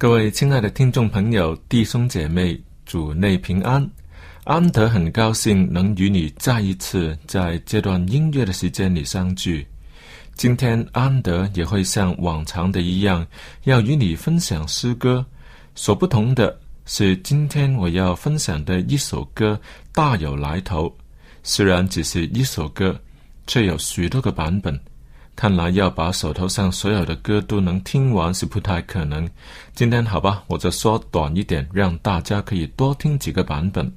各位亲爱的听众朋友、弟兄姐妹，主内平安。安德很高兴能与你再一次在这段音乐的时间里相聚。今天安德也会像往常的一样，要与你分享诗歌。所不同的是，今天我要分享的一首歌大有来头。虽然只是一首歌，却有许多个版本。看来要把手头上所有的歌都能听完是不太可能。今天好吧，我就缩短一点，让大家可以多听几个版本。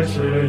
precious.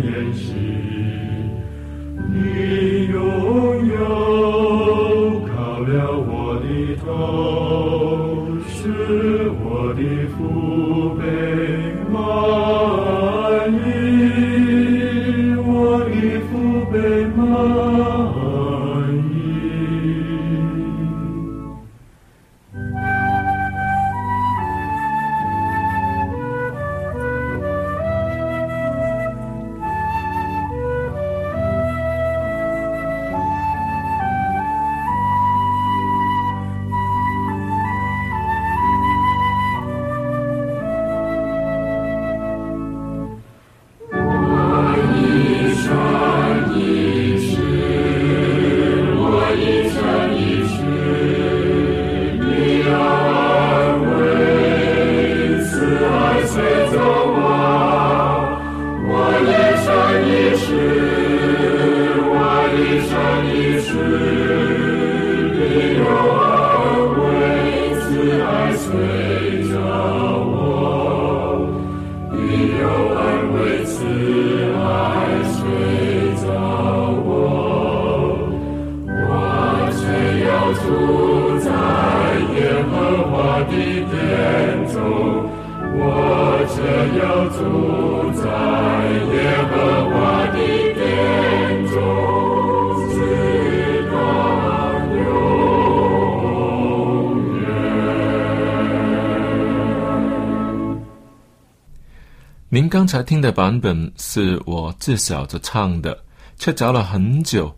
您刚才听的版本是我自小就唱的，却找了很久，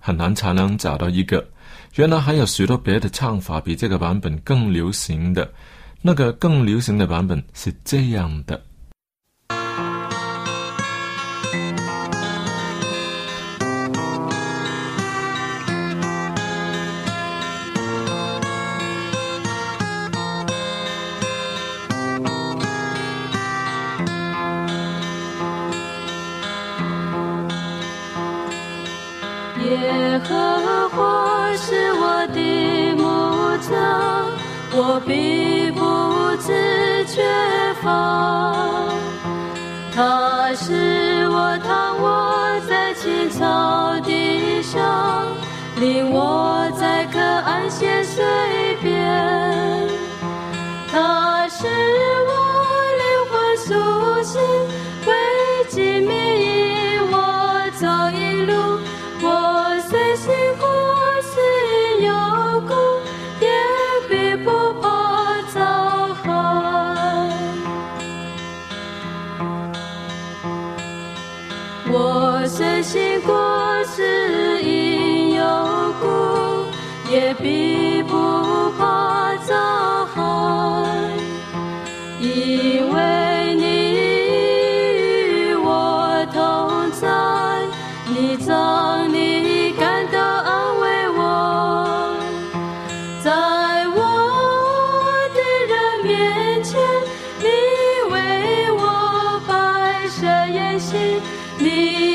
很难才能找到一个。原来还有许多别的唱法比这个版本更流行的，那个更流行的版本是这样的。耶和华是我的牧者，我并不知缺乏。它使我躺卧在青草地上，令我在可安歇席，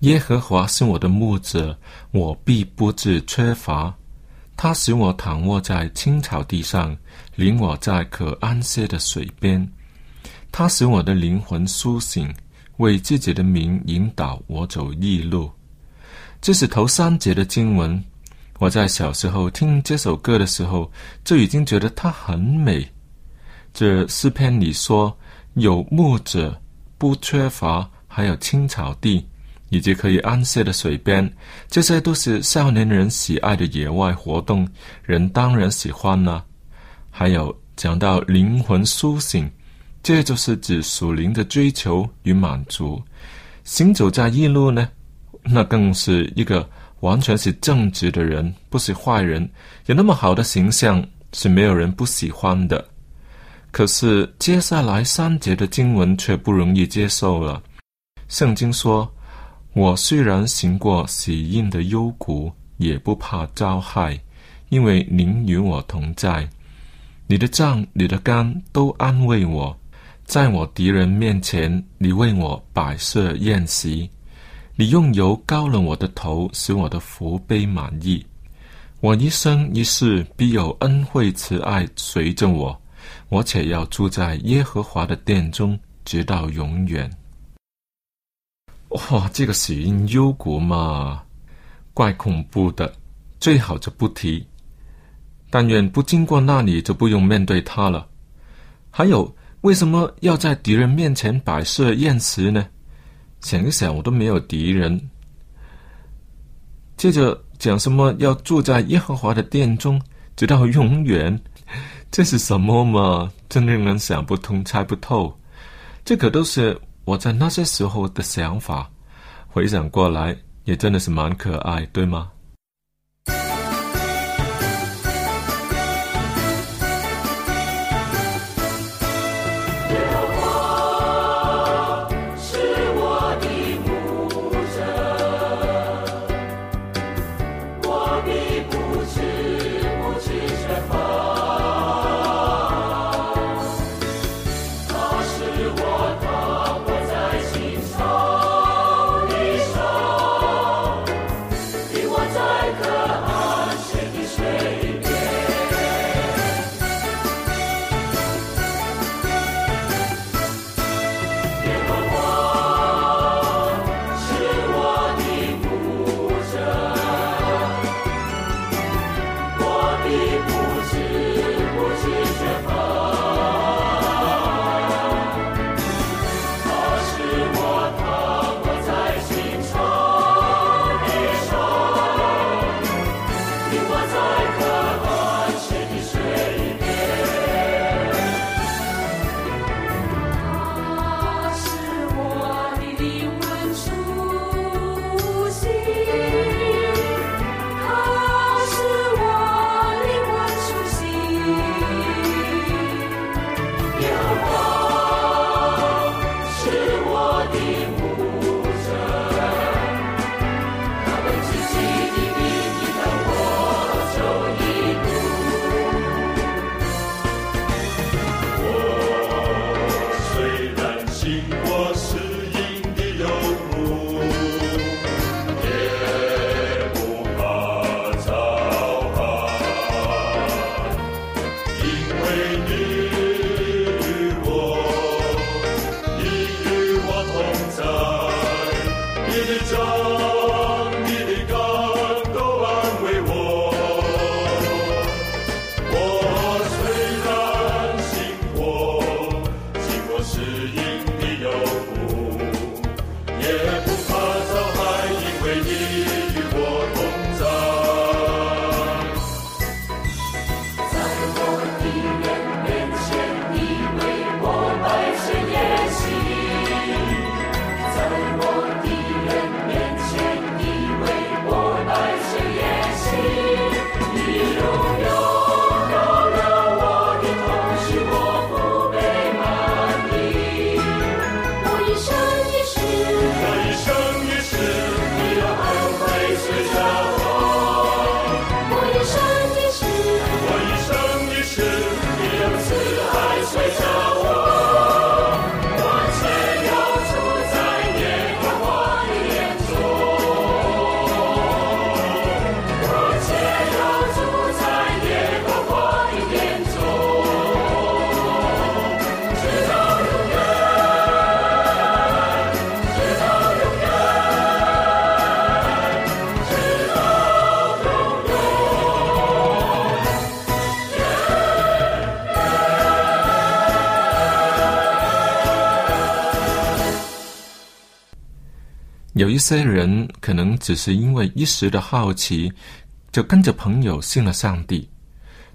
耶和华是我的牧者，我必不致缺乏。他使我躺卧在青草地上，领我在可安歇的水边。他使我的灵魂苏醒，为自己的名引导我走义路。这是头三节的经文。我在小时候听这首歌的时候，就已经觉得它很美。这诗篇里说有牧者，不缺乏，还有青草地。以及可以安歇的水边，这些都是少年人喜爱的野外活动，人当然喜欢啦、还有讲到灵魂苏醒，这就是指属灵的追求与满足。行走在一路呢，那更是一个完全是正直的人，不是坏人，有那么好的形象，是没有人不喜欢的。可是接下来三节的经文却不容易接受了。圣经说。我虽然行过死荫的幽谷，也不怕遭害，因为您与我同在。你的杖、你的竿都安慰我，在我敌人面前，你为我摆设宴席。你用油膏了我的头，使我的福杯满溢。我一生一世必有恩惠慈爱随着我，我且要住在耶和华的殿中，直到永远。哇，这个死因幽谷嘛，怪恐怖的，最好就不提。但愿不经过那里，就不用面对它了。还有，为什么要在敌人面前摆设宴席呢？想一想，我都没有敌人。接着讲什么要住在耶和华的殿中，直到永远，这是什么嘛？真令人想不通、猜不透。这可都是。我在那些时候的想法，回想过来，也真的是蛮可爱，对吗？有一些人可能只是因为一时的好奇，就跟着朋友信了上帝，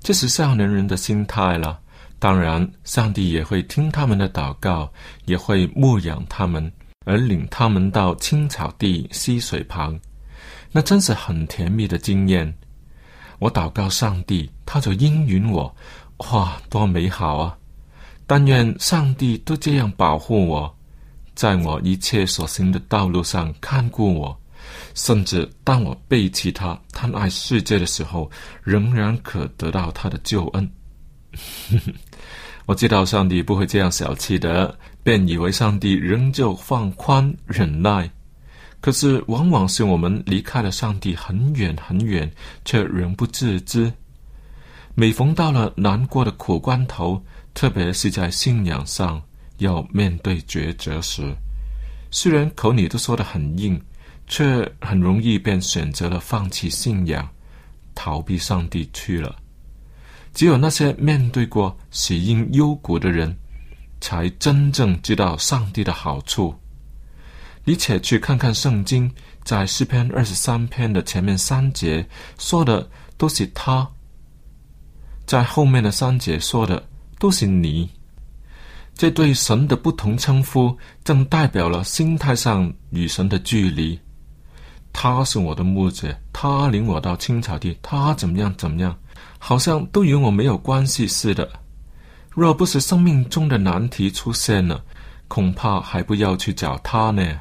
这是少年人的心态了。当然，上帝也会听他们的祷告，也会牧养他们，而领他们到青草地溪水旁，那真是很甜蜜的经验。我祷告上帝，他就应允我，哇，多美好啊！但愿上帝都这样保护我，在我一切所行的道路上看顾我，甚至当我背弃他、贪爱世界的时候，仍然可得到他的救恩。我知道上帝不会这样小气的，便以为上帝仍旧放宽忍耐。可是，往往是我们离开了上帝很远很远，却仍不自知。每逢到了难过的苦关头，特别是在信仰上要面对抉择时，虽然口里都说得很硬，却很容易便选择了放弃信仰，逃避上帝去了。只有那些面对过喜因幽谷的人，才真正知道上帝的好处。你且去看看圣经，在诗篇二十三篇的前面三节说的都是他，在后面的三节说的都是你。这对神的不同称呼，正代表了心态上与神的距离。他是我的牧者，他领我到青草地，他怎么样怎么样，好像都与我没有关系似的。若不是生命中的难题出现了，恐怕还不要去找他呢。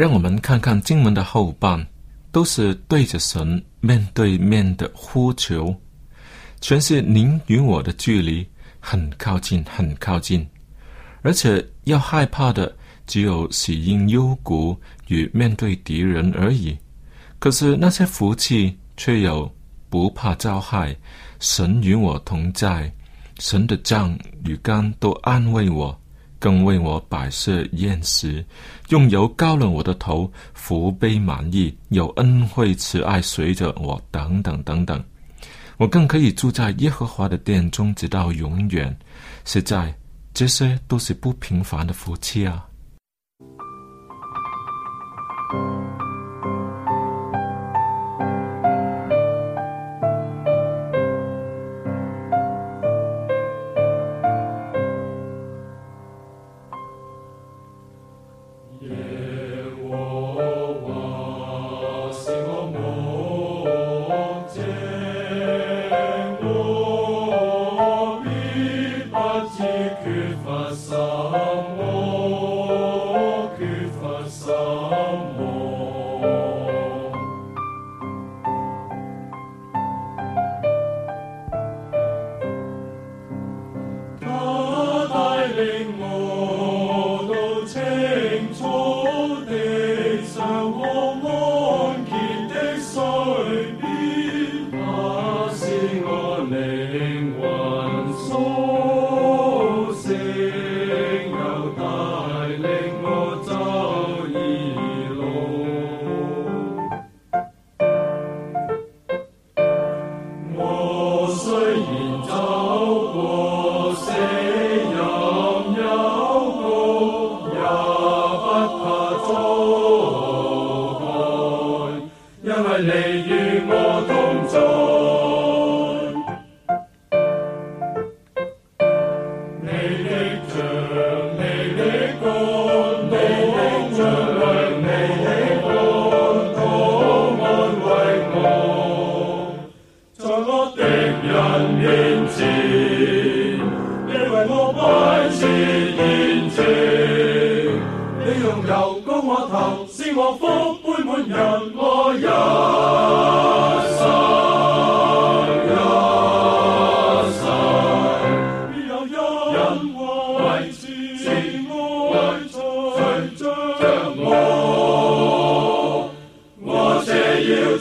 让我们看看经文的后半，都是对着神面对面的呼求，全是您与我的距离很靠近，很靠近，而且要害怕的只有喜因幽谷与面对敌人而已。可是那些福气却有不怕遭害，神与我同在，神的杖与竿都安慰我。更为我摆设宴食，用油高了我的头，福杯满溢，有恩惠慈爱随着我，等等等等。我更可以住在耶和华的殿中，直到永远。实在，这些都是不平凡的福气啊！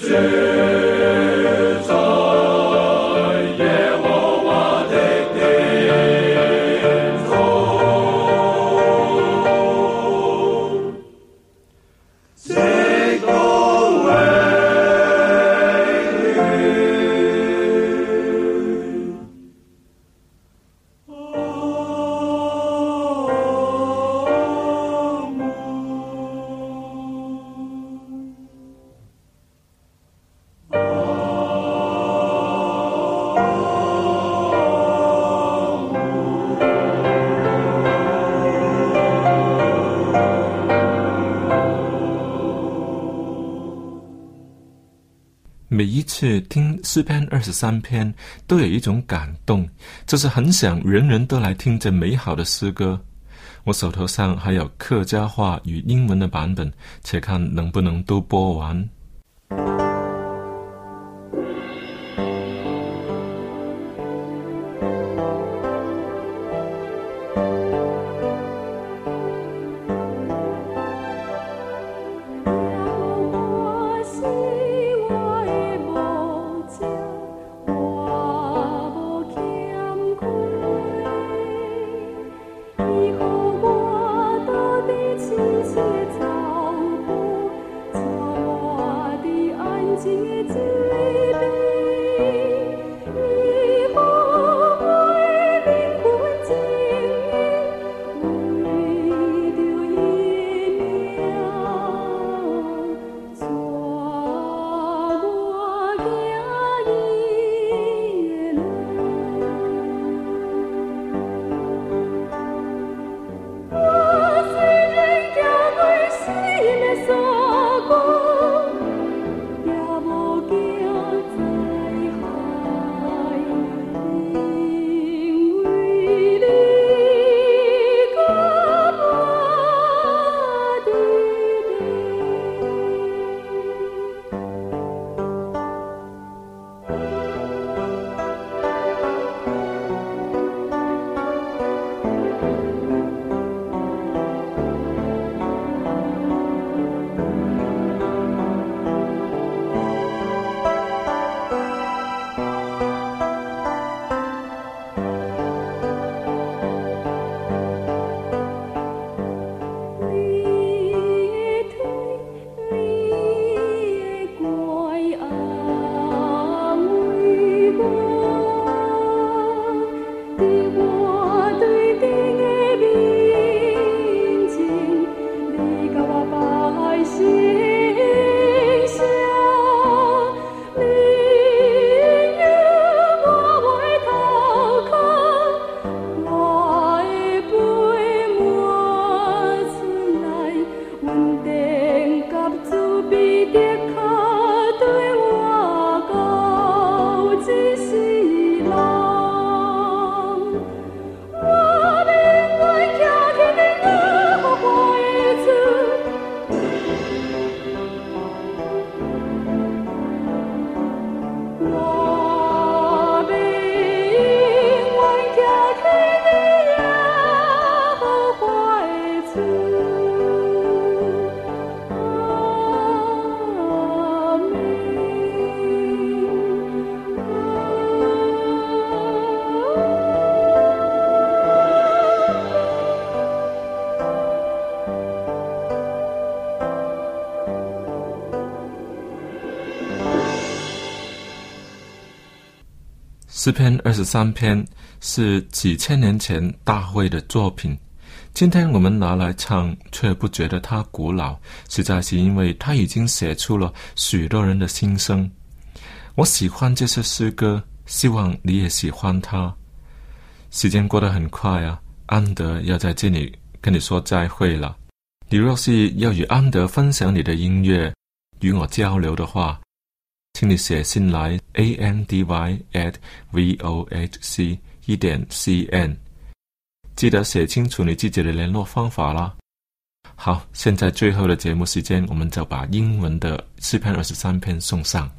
Yeah. 诗篇二十三篇，都有一种感动，就是很想人人都来听这美好的诗歌。我手头上还有客家话与英文的版本，且看能不能都播完。诗篇二十三篇是几千年前大卫的作品，今天我们拿来唱，却不觉得它古老，实在是因为他已经写出了许多人的心声。我喜欢这些诗歌，希望你也喜欢它。时间过得很快啊，安德要在这里跟你说再会了。你若是要与安德分享你的音乐，与我交流的话，请你写信来 a n d y at v o h c 一点 c n，记得写清楚你自己的联络方法啦。好，现在最后的节目时间，我们就把英文的四篇二十三篇送上。